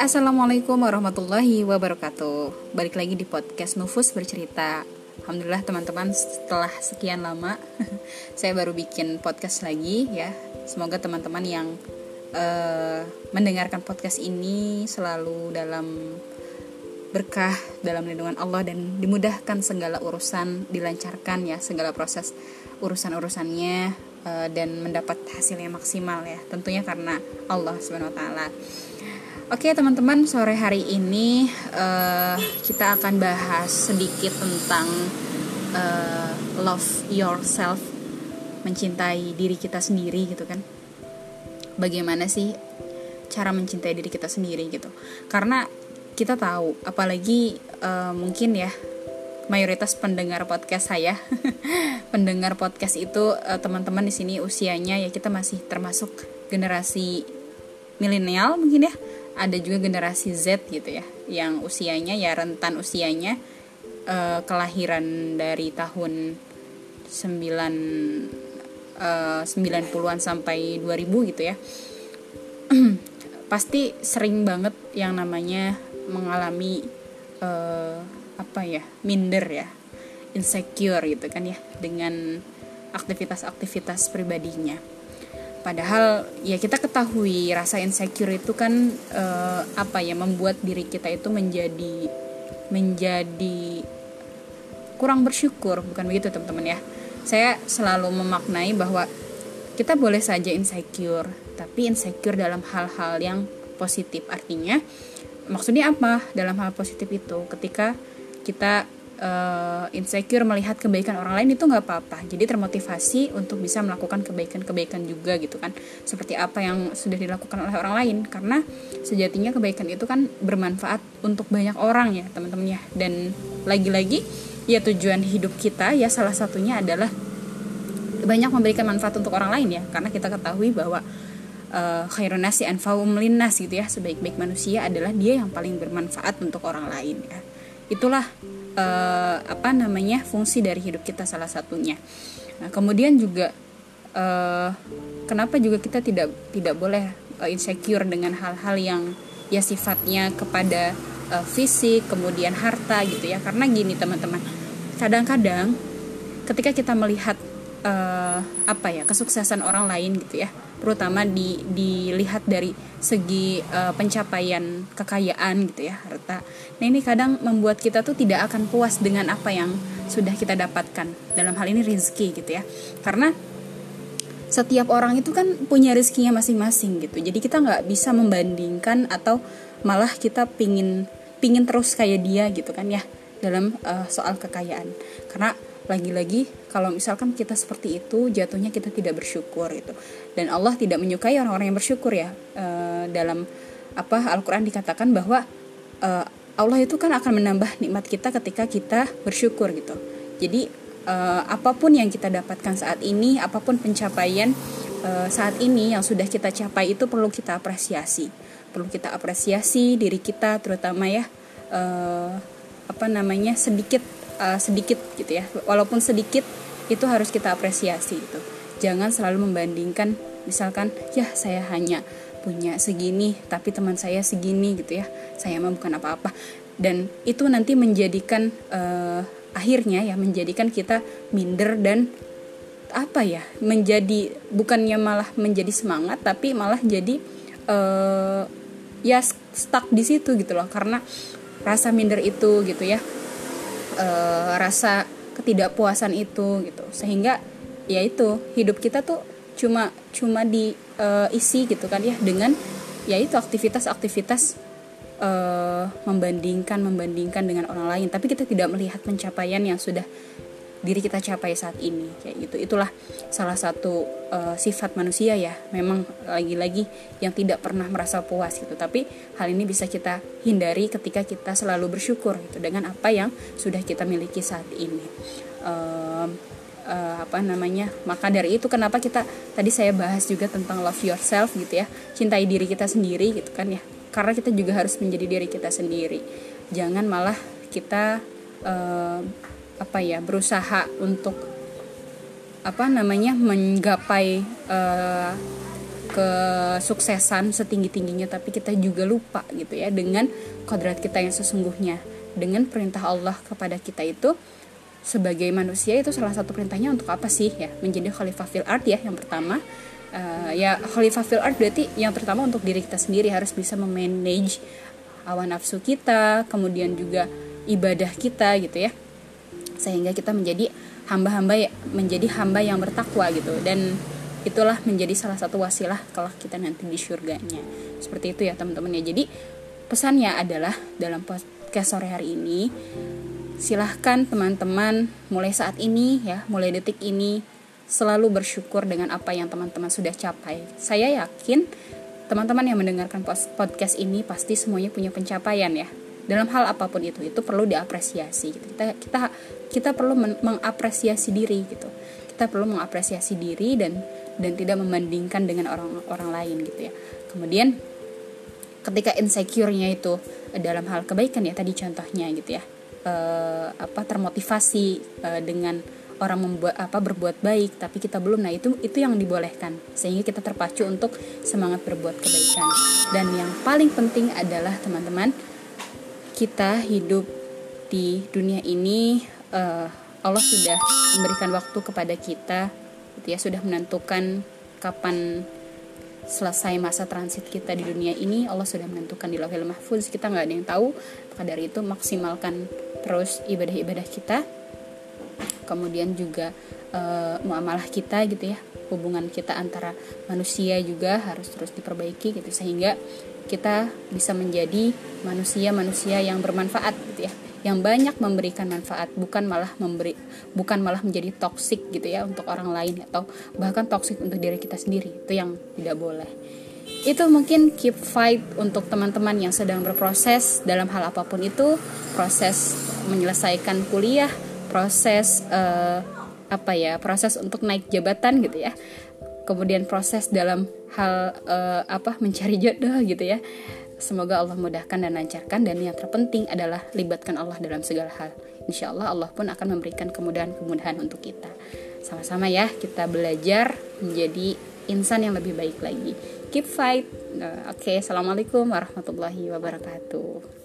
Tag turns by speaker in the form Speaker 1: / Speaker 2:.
Speaker 1: Assalamualaikum warahmatullahi wabarakatuh. Balik lagi di podcast Nufus Bercerita. Alhamdulillah teman-teman setelah sekian lama Saya baru bikin podcast lagi ya. Semoga teman-teman yang uh, mendengarkan podcast ini Selalu dalam berkah dalam lindungan Allah Dan dimudahkan segala urusan Dilancarkan ya segala proses urusan-urusannya uh, Dan mendapat hasil yang maksimal ya Tentunya karena Allah subhanahu wa ta'ala Oke teman-teman sore hari ini uh, kita akan bahas sedikit tentang uh, love yourself, mencintai diri kita sendiri gitu kan. Bagaimana sih cara mencintai diri kita sendiri gitu? Karena kita tahu, apalagi uh, mungkin ya mayoritas pendengar podcast saya, pendengar podcast itu uh, teman-teman di sini usianya ya kita masih termasuk generasi milenial mungkin ya. Ada juga generasi Z gitu ya yang usianya ya rentan usianya uh, kelahiran dari tahun 9 uh, 90-an sampai 2000 gitu ya. Pasti sering banget yang namanya mengalami uh, apa ya minder ya insecure gitu kan ya dengan aktivitas-aktivitas pribadinya Padahal ya kita ketahui rasa insecure itu kan uh, apa ya membuat diri kita itu menjadi menjadi kurang bersyukur, bukan begitu teman-teman ya. Saya selalu memaknai bahwa kita boleh saja insecure, tapi insecure dalam hal-hal yang positif. Artinya maksudnya apa dalam hal positif itu? Ketika kita uh, insecure melihat kebaikan orang lain itu nggak apa-apa. Jadi termotivasi untuk bisa melakukan kebaikan-kebaikan juga gitu kan. Seperti apa yang sudah dilakukan oleh orang lain. Karena sejatinya kebaikan itu kan bermanfaat untuk banyak orang ya teman-teman ya. Dan lagi-lagi ya tujuan hidup kita ya salah satunya adalah banyak memberikan manfaat untuk orang lain ya. Karena kita ketahui bahwa uh, khairun nasi anfa'um linnas gitu ya. Sebaik-baik manusia adalah dia yang paling bermanfaat untuk orang lain ya itulah uh, apa namanya fungsi dari hidup kita salah satunya. Nah, kemudian juga uh, kenapa juga kita tidak tidak boleh uh, insecure dengan hal-hal yang ya sifatnya kepada uh, fisik, kemudian harta gitu ya. Karena gini teman-teman, kadang-kadang ketika kita melihat uh, apa ya kesuksesan orang lain gitu ya terutama di dilihat dari segi uh, pencapaian kekayaan gitu ya harta. Nah ini kadang membuat kita tuh tidak akan puas dengan apa yang sudah kita dapatkan. Dalam hal ini rezeki gitu ya. Karena setiap orang itu kan punya rezekinya masing-masing gitu. Jadi kita nggak bisa membandingkan atau malah kita pingin pingin terus kayak dia gitu kan ya dalam uh, soal kekayaan. Karena lagi-lagi kalau misalkan kita seperti itu jatuhnya kita tidak bersyukur itu dan Allah tidak menyukai orang-orang yang bersyukur ya. E, dalam apa Al-Qur'an dikatakan bahwa e, Allah itu kan akan menambah nikmat kita ketika kita bersyukur gitu. Jadi e, apa pun yang kita dapatkan saat ini apa pun pencapaian e, saat ini yang sudah kita capai itu perlu kita apresiasi. Perlu kita apresiasi diri kita terutama ya e, apa namanya sedikit uh, sedikit gitu ya. Walaupun sedikit itu harus kita apresiasi gitu. Jangan selalu membandingkan misalkan ya saya hanya punya segini tapi teman saya segini gitu ya. Saya mah bukan apa-apa. Dan itu nanti menjadikan uh, akhirnya ya menjadikan kita minder dan apa ya menjadi bukannya malah menjadi semangat tapi malah jadi uh, ya stuck di situ gitu loh. Karena rasa minder itu gitu ya uh, rasa ketidakpuasan itu gitu. Sehingga ya itu hidup kita tuh cuma cuma diisi uh, gitu kan ya. Dengan ya itu aktivitas-aktivitas uh, membandingkan membandingkan dengan orang lain. Tapi kita tidak melihat pencapaian yang sudah diri kita capai saat ini kayak gitu. Itulah salah satu uh, sifat manusia ya. Memang lagi-lagi yang tidak pernah merasa puas gitu. Tapi hal ini bisa kita hindari ketika kita selalu bersyukur gitu dengan apa yang sudah kita miliki saat ini. Uh, uh, apa namanya? Maka dari itu kenapa kita tadi saya bahas juga tentang love yourself gitu ya. Cintai diri kita sendiri gitu kan ya. Karena kita juga harus menjadi diri kita sendiri. Jangan malah kita uh, apa ya berusaha untuk apa namanya menggapai uh, kesuksesan setinggi tingginya tapi kita juga lupa gitu ya dengan kodrat kita yang sesungguhnya. Dengan perintah Allah kepada kita itu sebagai manusia itu salah satu perintahnya untuk apa sih ya? Menjadi khalifah fil art ya yang pertama. Uh, ya khalifah fil art berarti yang pertama untuk diri kita sendiri harus bisa memanage hawa nafsu kita kemudian juga ibadah kita gitu ya sehingga kita menjadi hamba-hamba ya, menjadi hamba yang bertakwa gitu. Dan itulah menjadi salah satu wasilah kalau kita nanti di surganya seperti itu ya teman-teman ya. Jadi pesannya adalah dalam podcast sore hari ini silahkan teman-teman mulai saat ini ya mulai detik ini selalu bersyukur dengan apa yang teman-teman sudah capai. Saya yakin teman-teman yang mendengarkan podcast ini pasti semuanya punya pencapaian ya dalam hal apa pun itu itu perlu diapresiasi gitu. kita kita kita perlu mengapresiasi diri gitu. Kita perlu mengapresiasi diri dan dan tidak membandingkan dengan orang-orang lain gitu ya. Kemudian ketika insecure-nya itu dalam hal kebaikan ya tadi contohnya gitu ya e, apa termotivasi e, dengan orang membuat apa berbuat baik tapi kita belum nah itu itu yang dibolehkan. Sehingga kita terpacu untuk semangat berbuat kebaikan. Dan yang paling penting adalah teman-teman kita hidup di dunia ini uh, Allah sudah memberikan waktu kepada kita gitu ya sudah menentukan kapan selesai masa transit kita di dunia ini Allah sudah menentukan di lauhil mahfuz. Kita nggak ada yang tahu maka dari itu maksimalkan terus ibadah-ibadah kita. Kemudian juga uh, muamalah kita gitu ya hubungan kita antara manusia juga harus terus diperbaiki gitu. Sehingga kita bisa menjadi manusia-manusia yang bermanfaat gitu ya. Yang banyak memberikan manfaat bukan malah memberi bukan malah menjadi toksik gitu ya untuk orang lain atau bahkan toksik untuk diri kita sendiri. Itu yang tidak boleh. Itu mungkin keep fight untuk teman-teman yang sedang berproses dalam hal apa pun itu. Proses menyelesaikan kuliah proses uh, apa ya proses untuk naik jabatan gitu ya kemudian proses dalam hal uh, apa mencari jodoh gitu ya. Semoga Allah mudahkan dan lancarkan dan yang terpenting adalah libatkan Allah dalam segala hal. Insya Allah Allah pun akan memberikan kemudahan-kemudahan untuk kita. Sama-sama ya kita belajar menjadi insan yang lebih baik lagi. Keep fight. Uh, oke okay, assalamualaikum warahmatullahi wabarakatuh